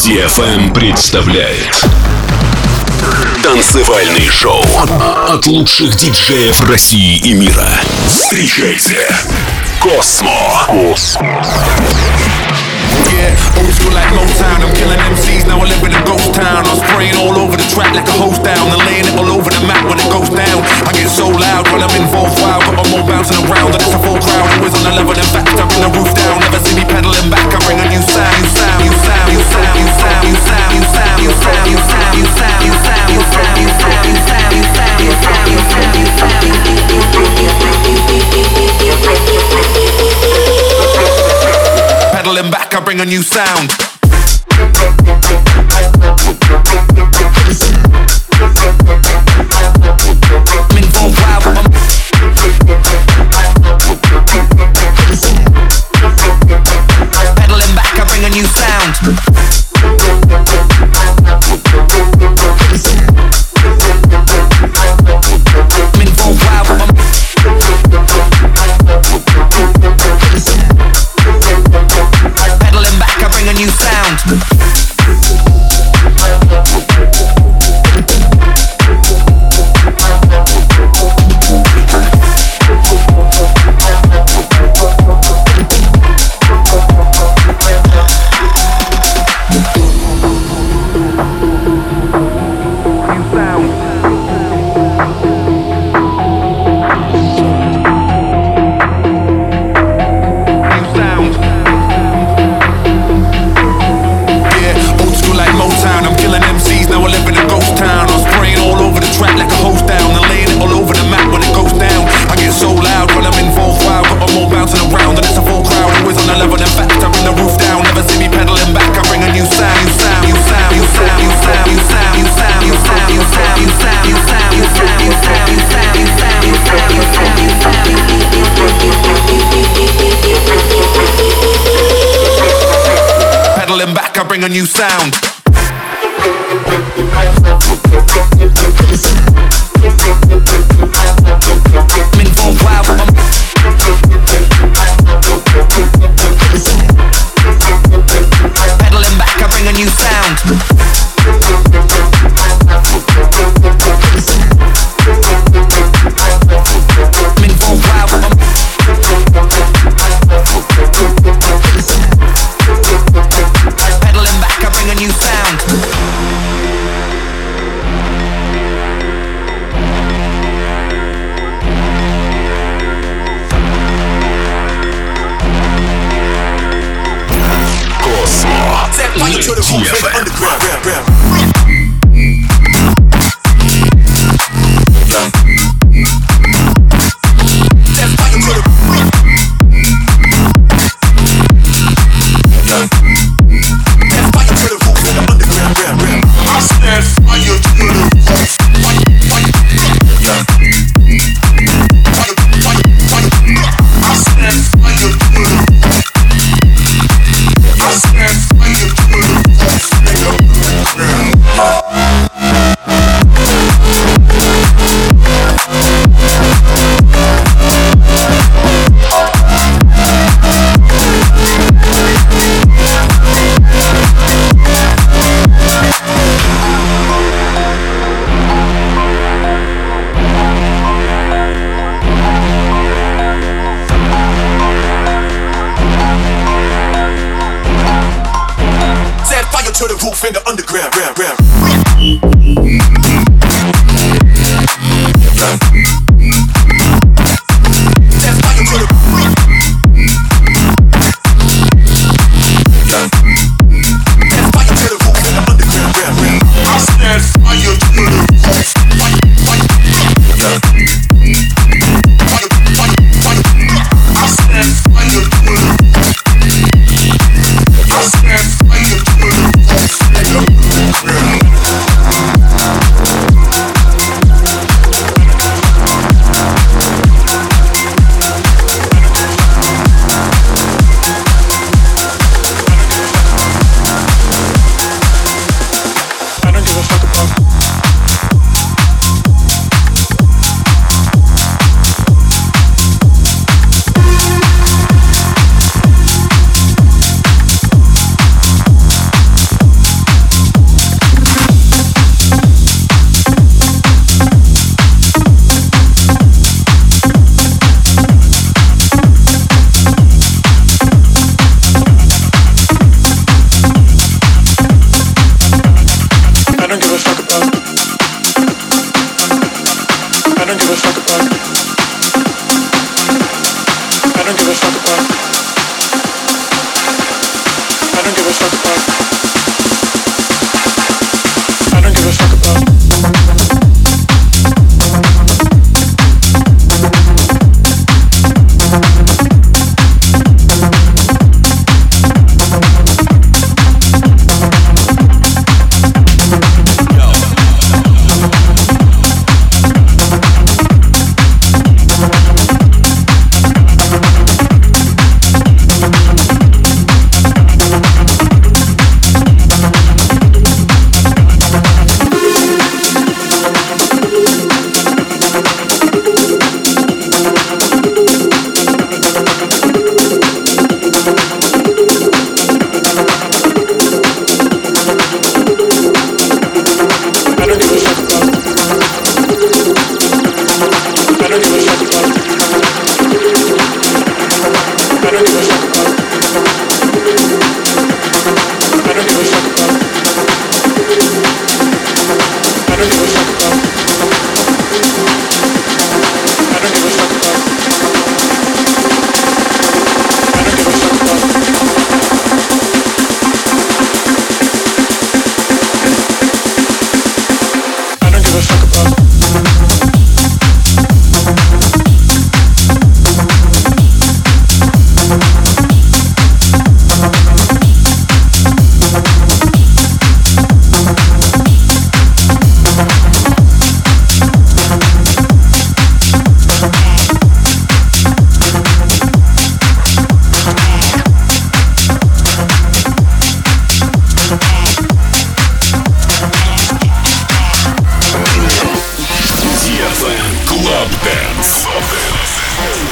DFM представляет Танцевальный шоу от лучших диджеев России и мира. Встречайте Космо. Космо. yeah. Old school like Motown, I'm killing MCs, now I live in a ghost town. I'm spraying all over the track like a hose down, and laying it all over the map when it goes down. I get so loud when I'm involved, wild, got my more bouncing around, and it's a full crowd. Always on the level, in fact, I bring the roof down. Never see me pedaling back, I bring a new sound, new sound, new sound. Pedaling back, I bring a new sound. Pedaling back, I bring a new sound. sound.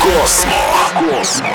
Космо. Космо.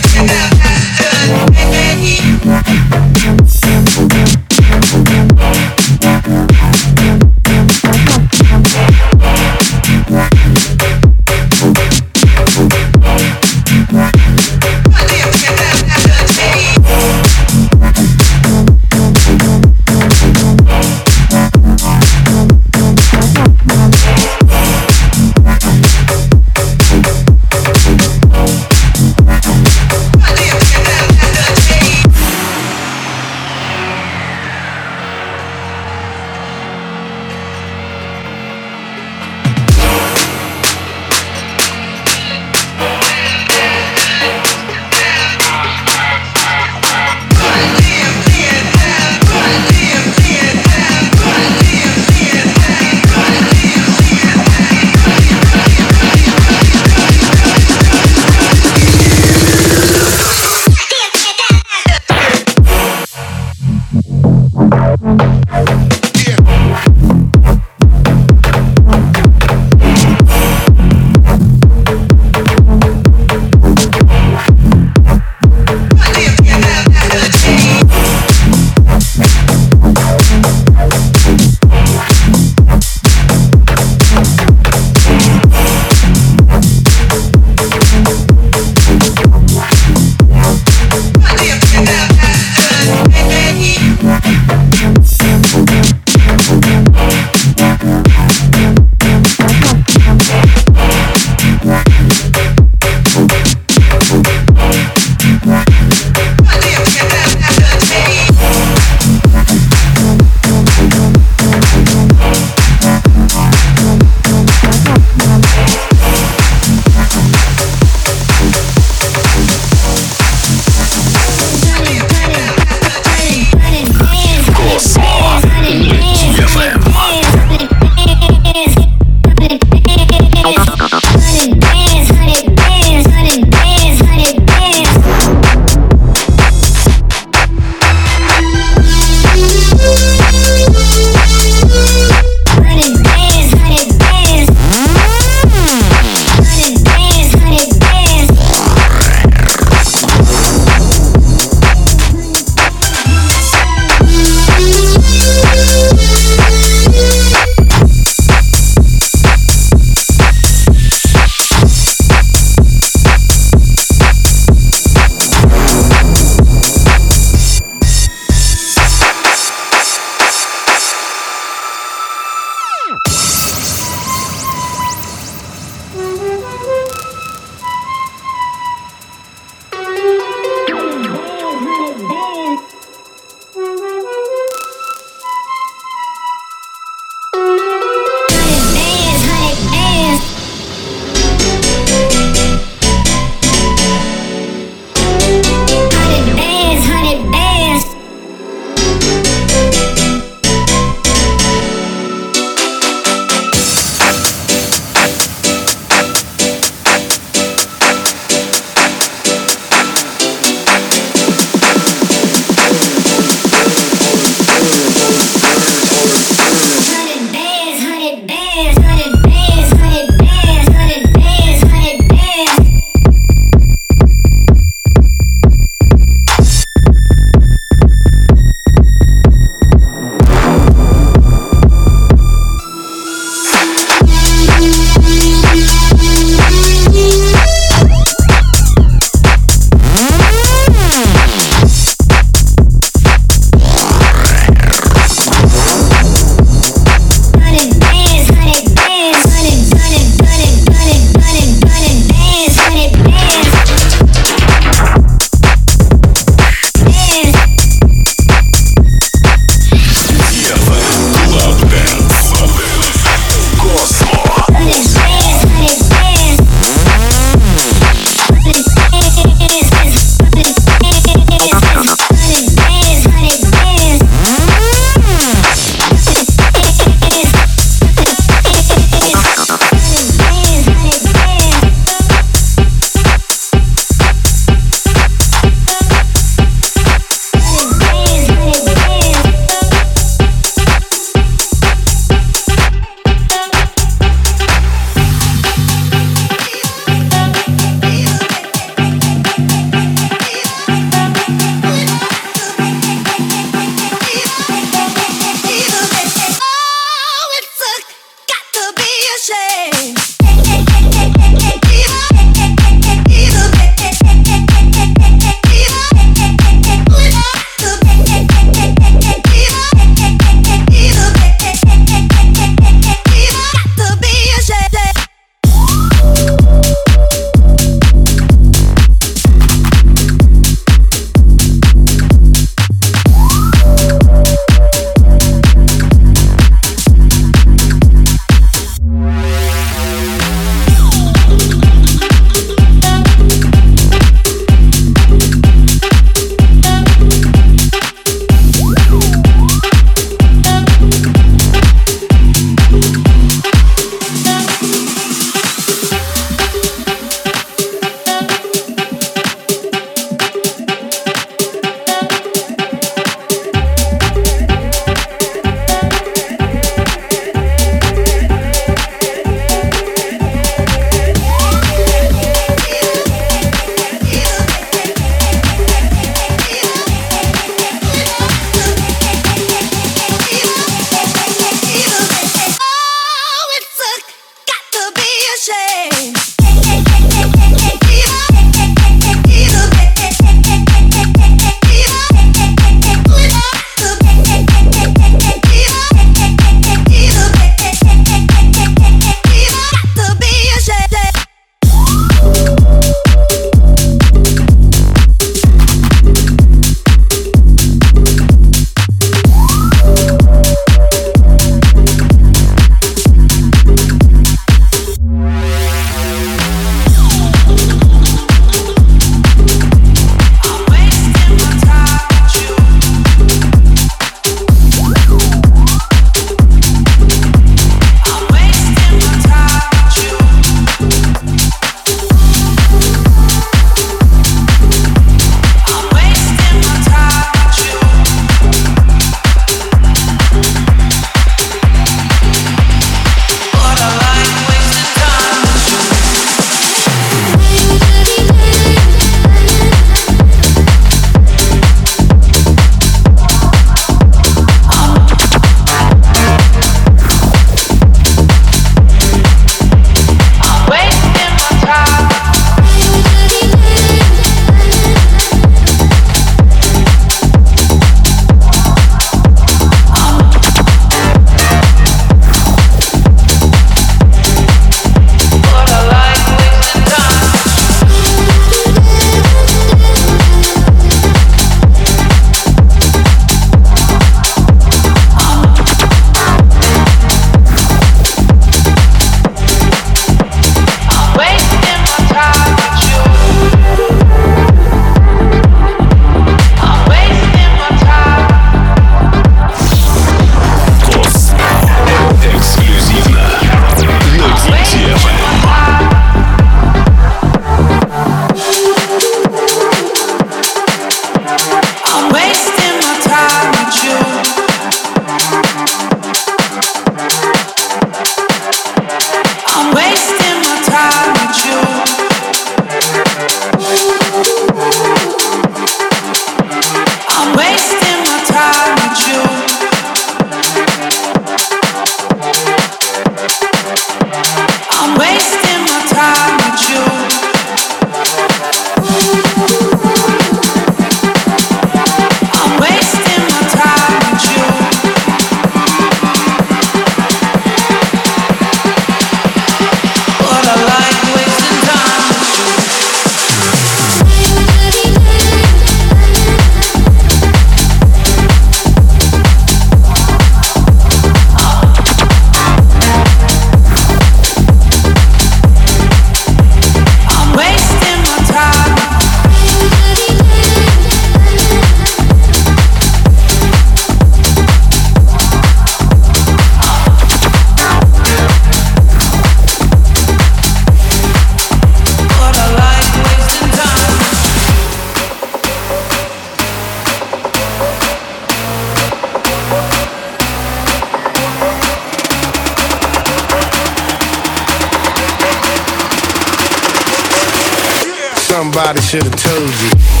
Somebody should have told you.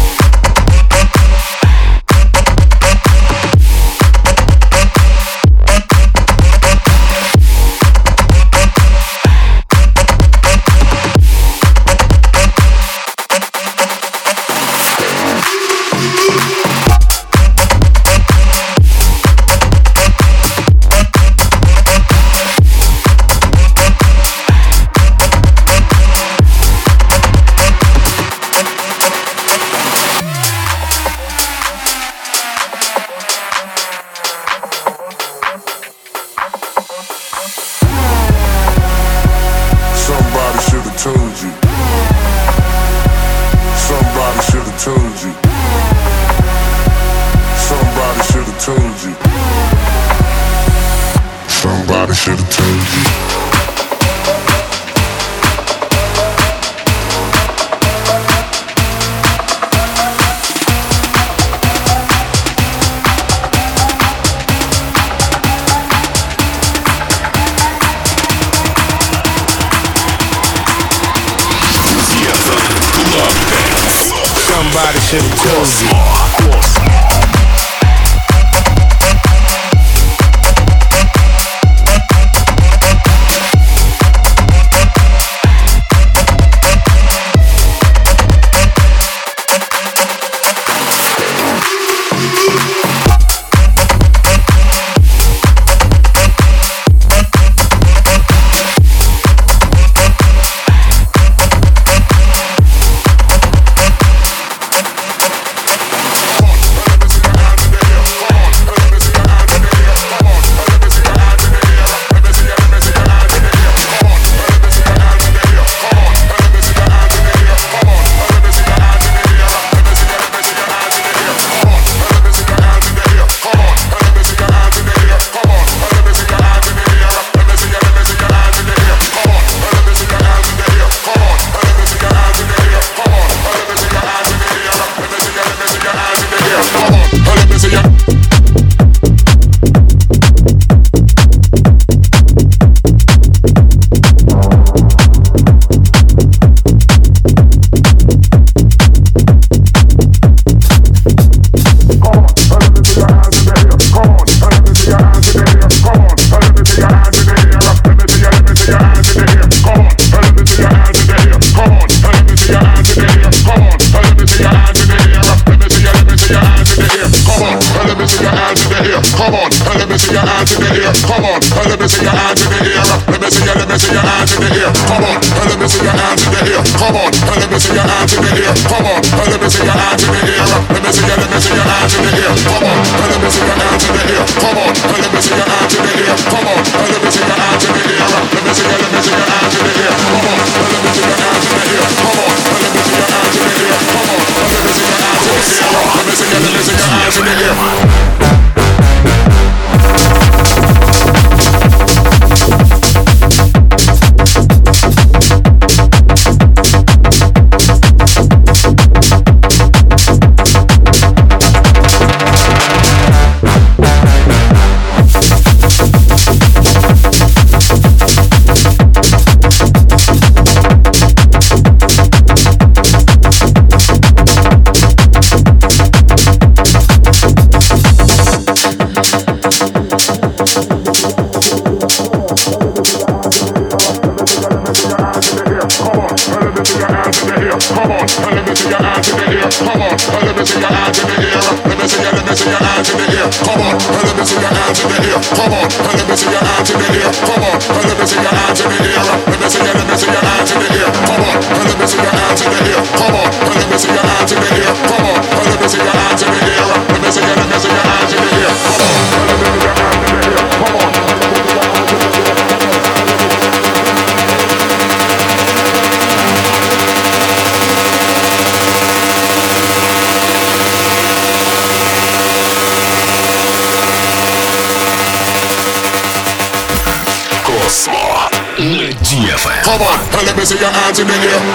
me see your hands in the air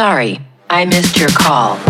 Sorry, I missed your call.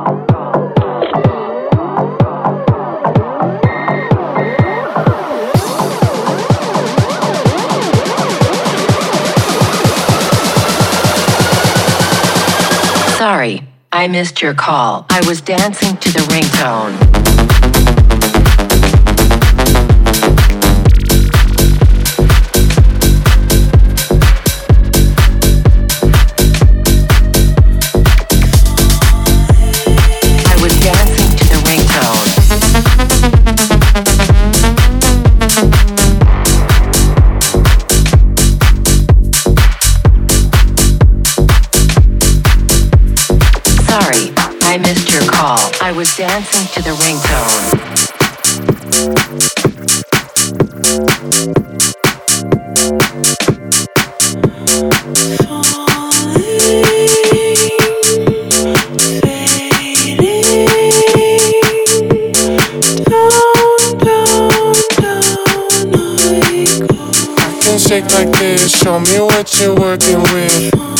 I missed your call. I was dancing to the ringtone. was dancing to the ringtone. Shake like this, show me what you're working with.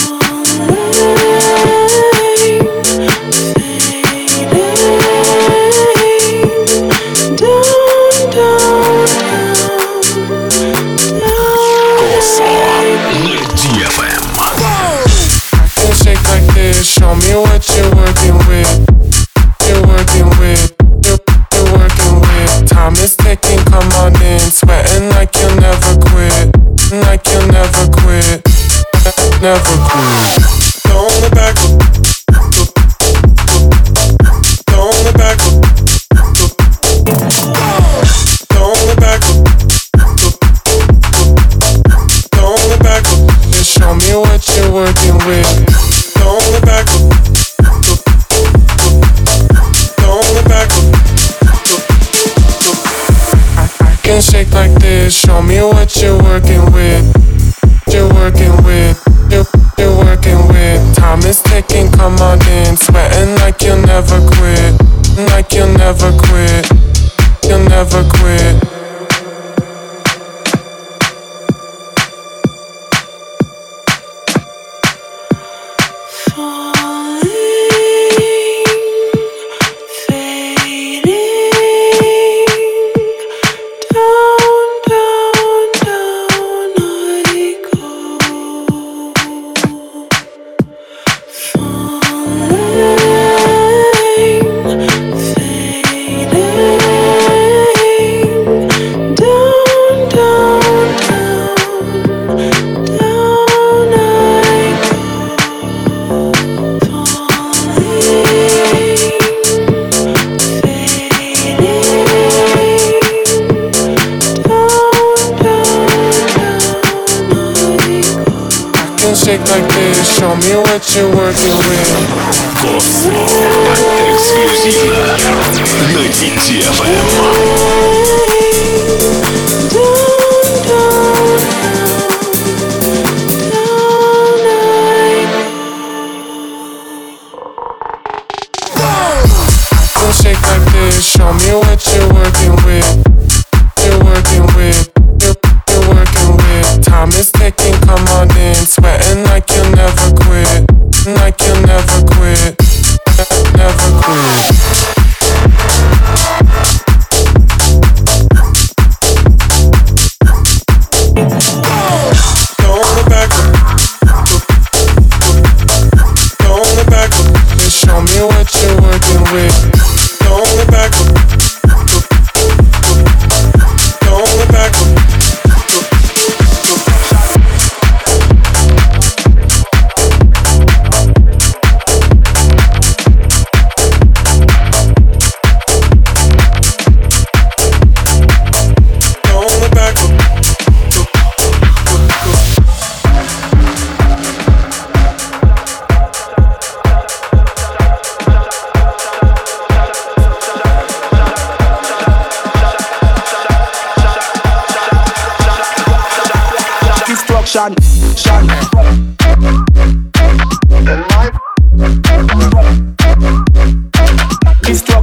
you're working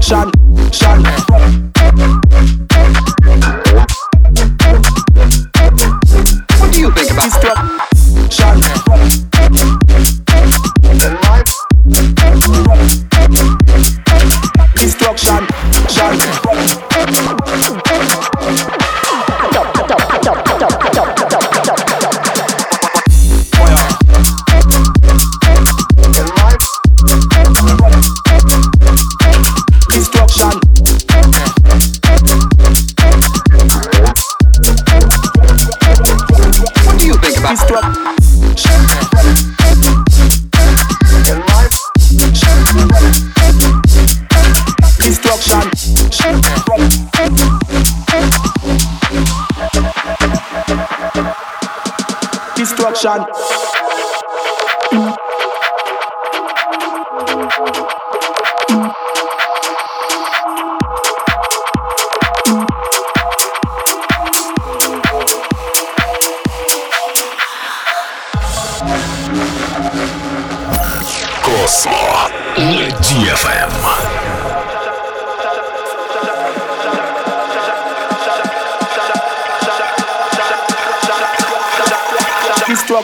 Destruction, shun.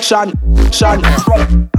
Destruction. Shun.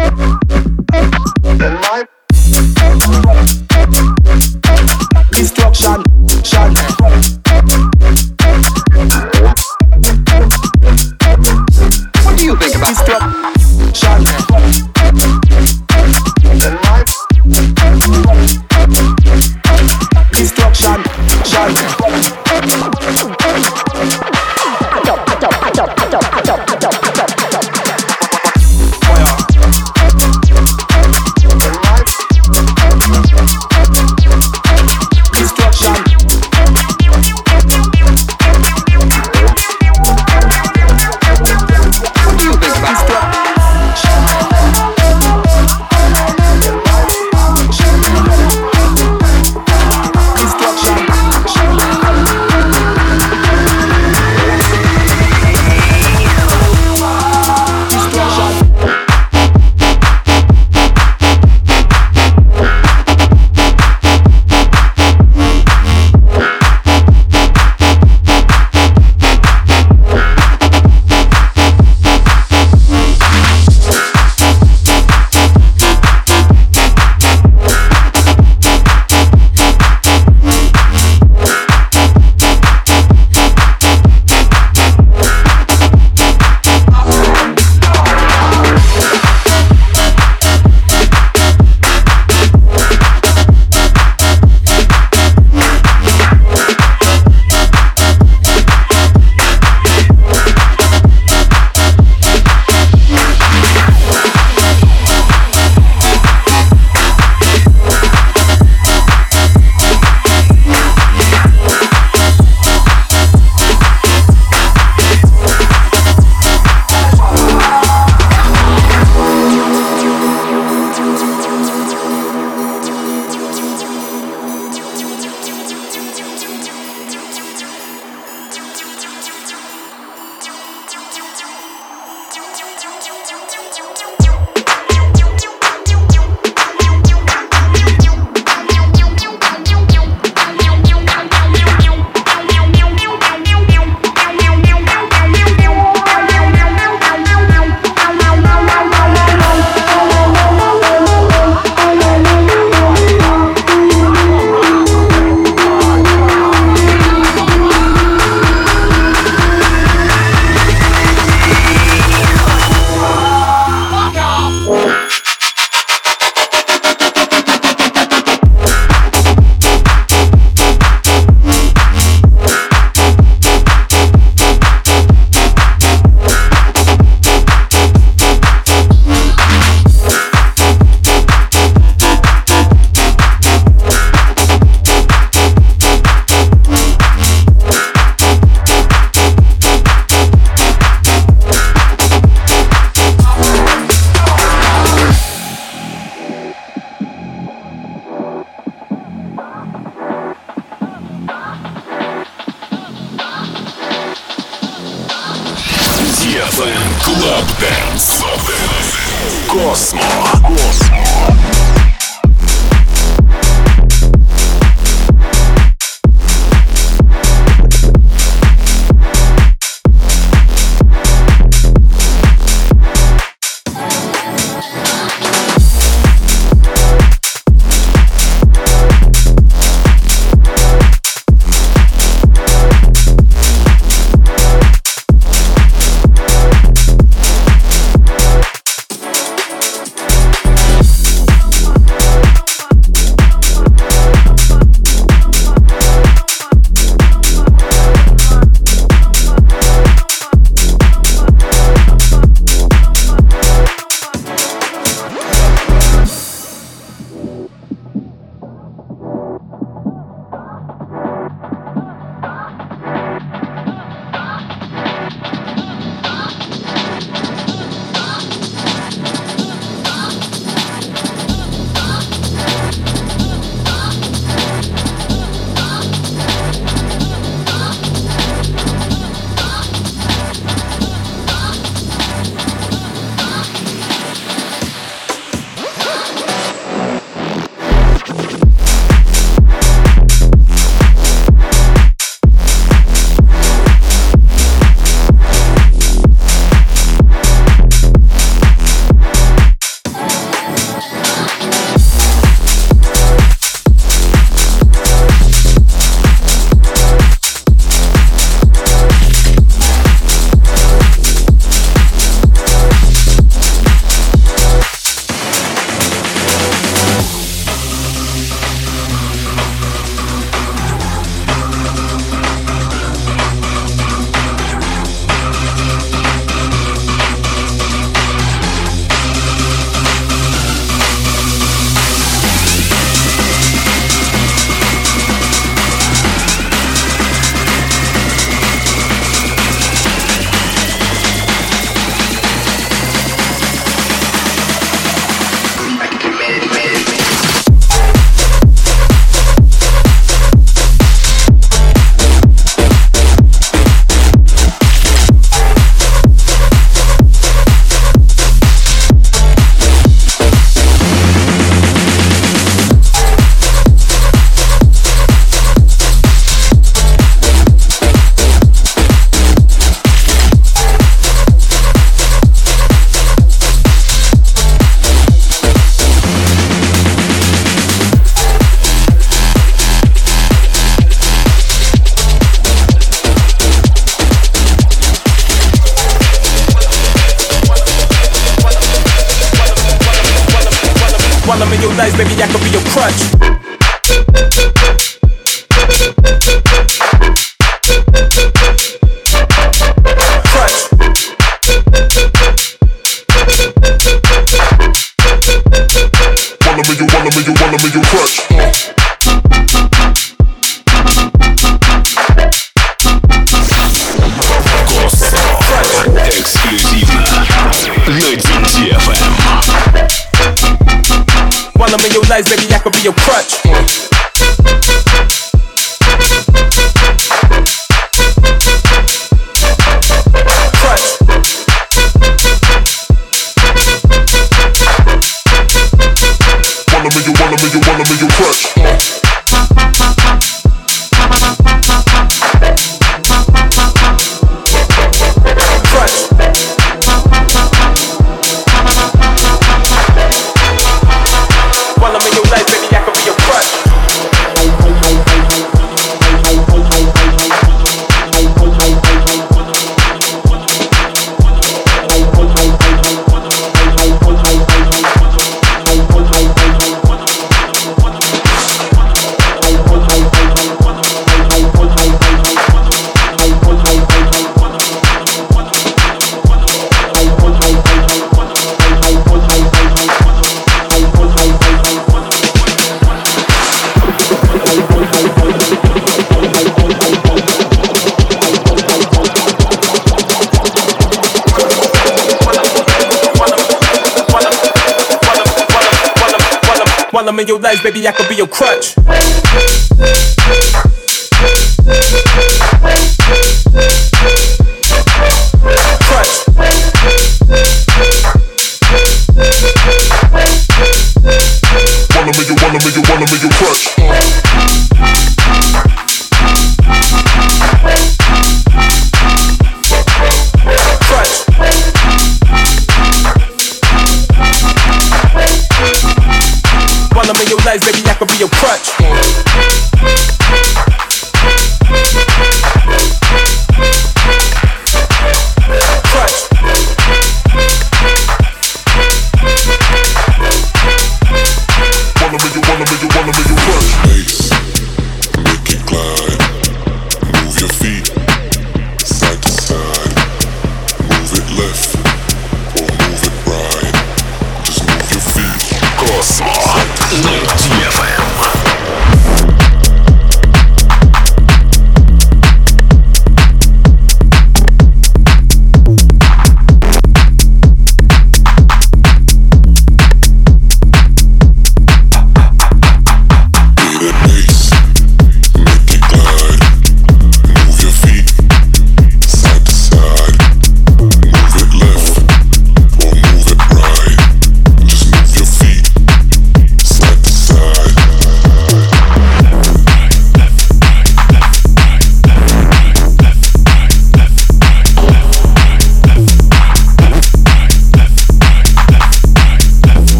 Your legs, baby, I could be your crutch.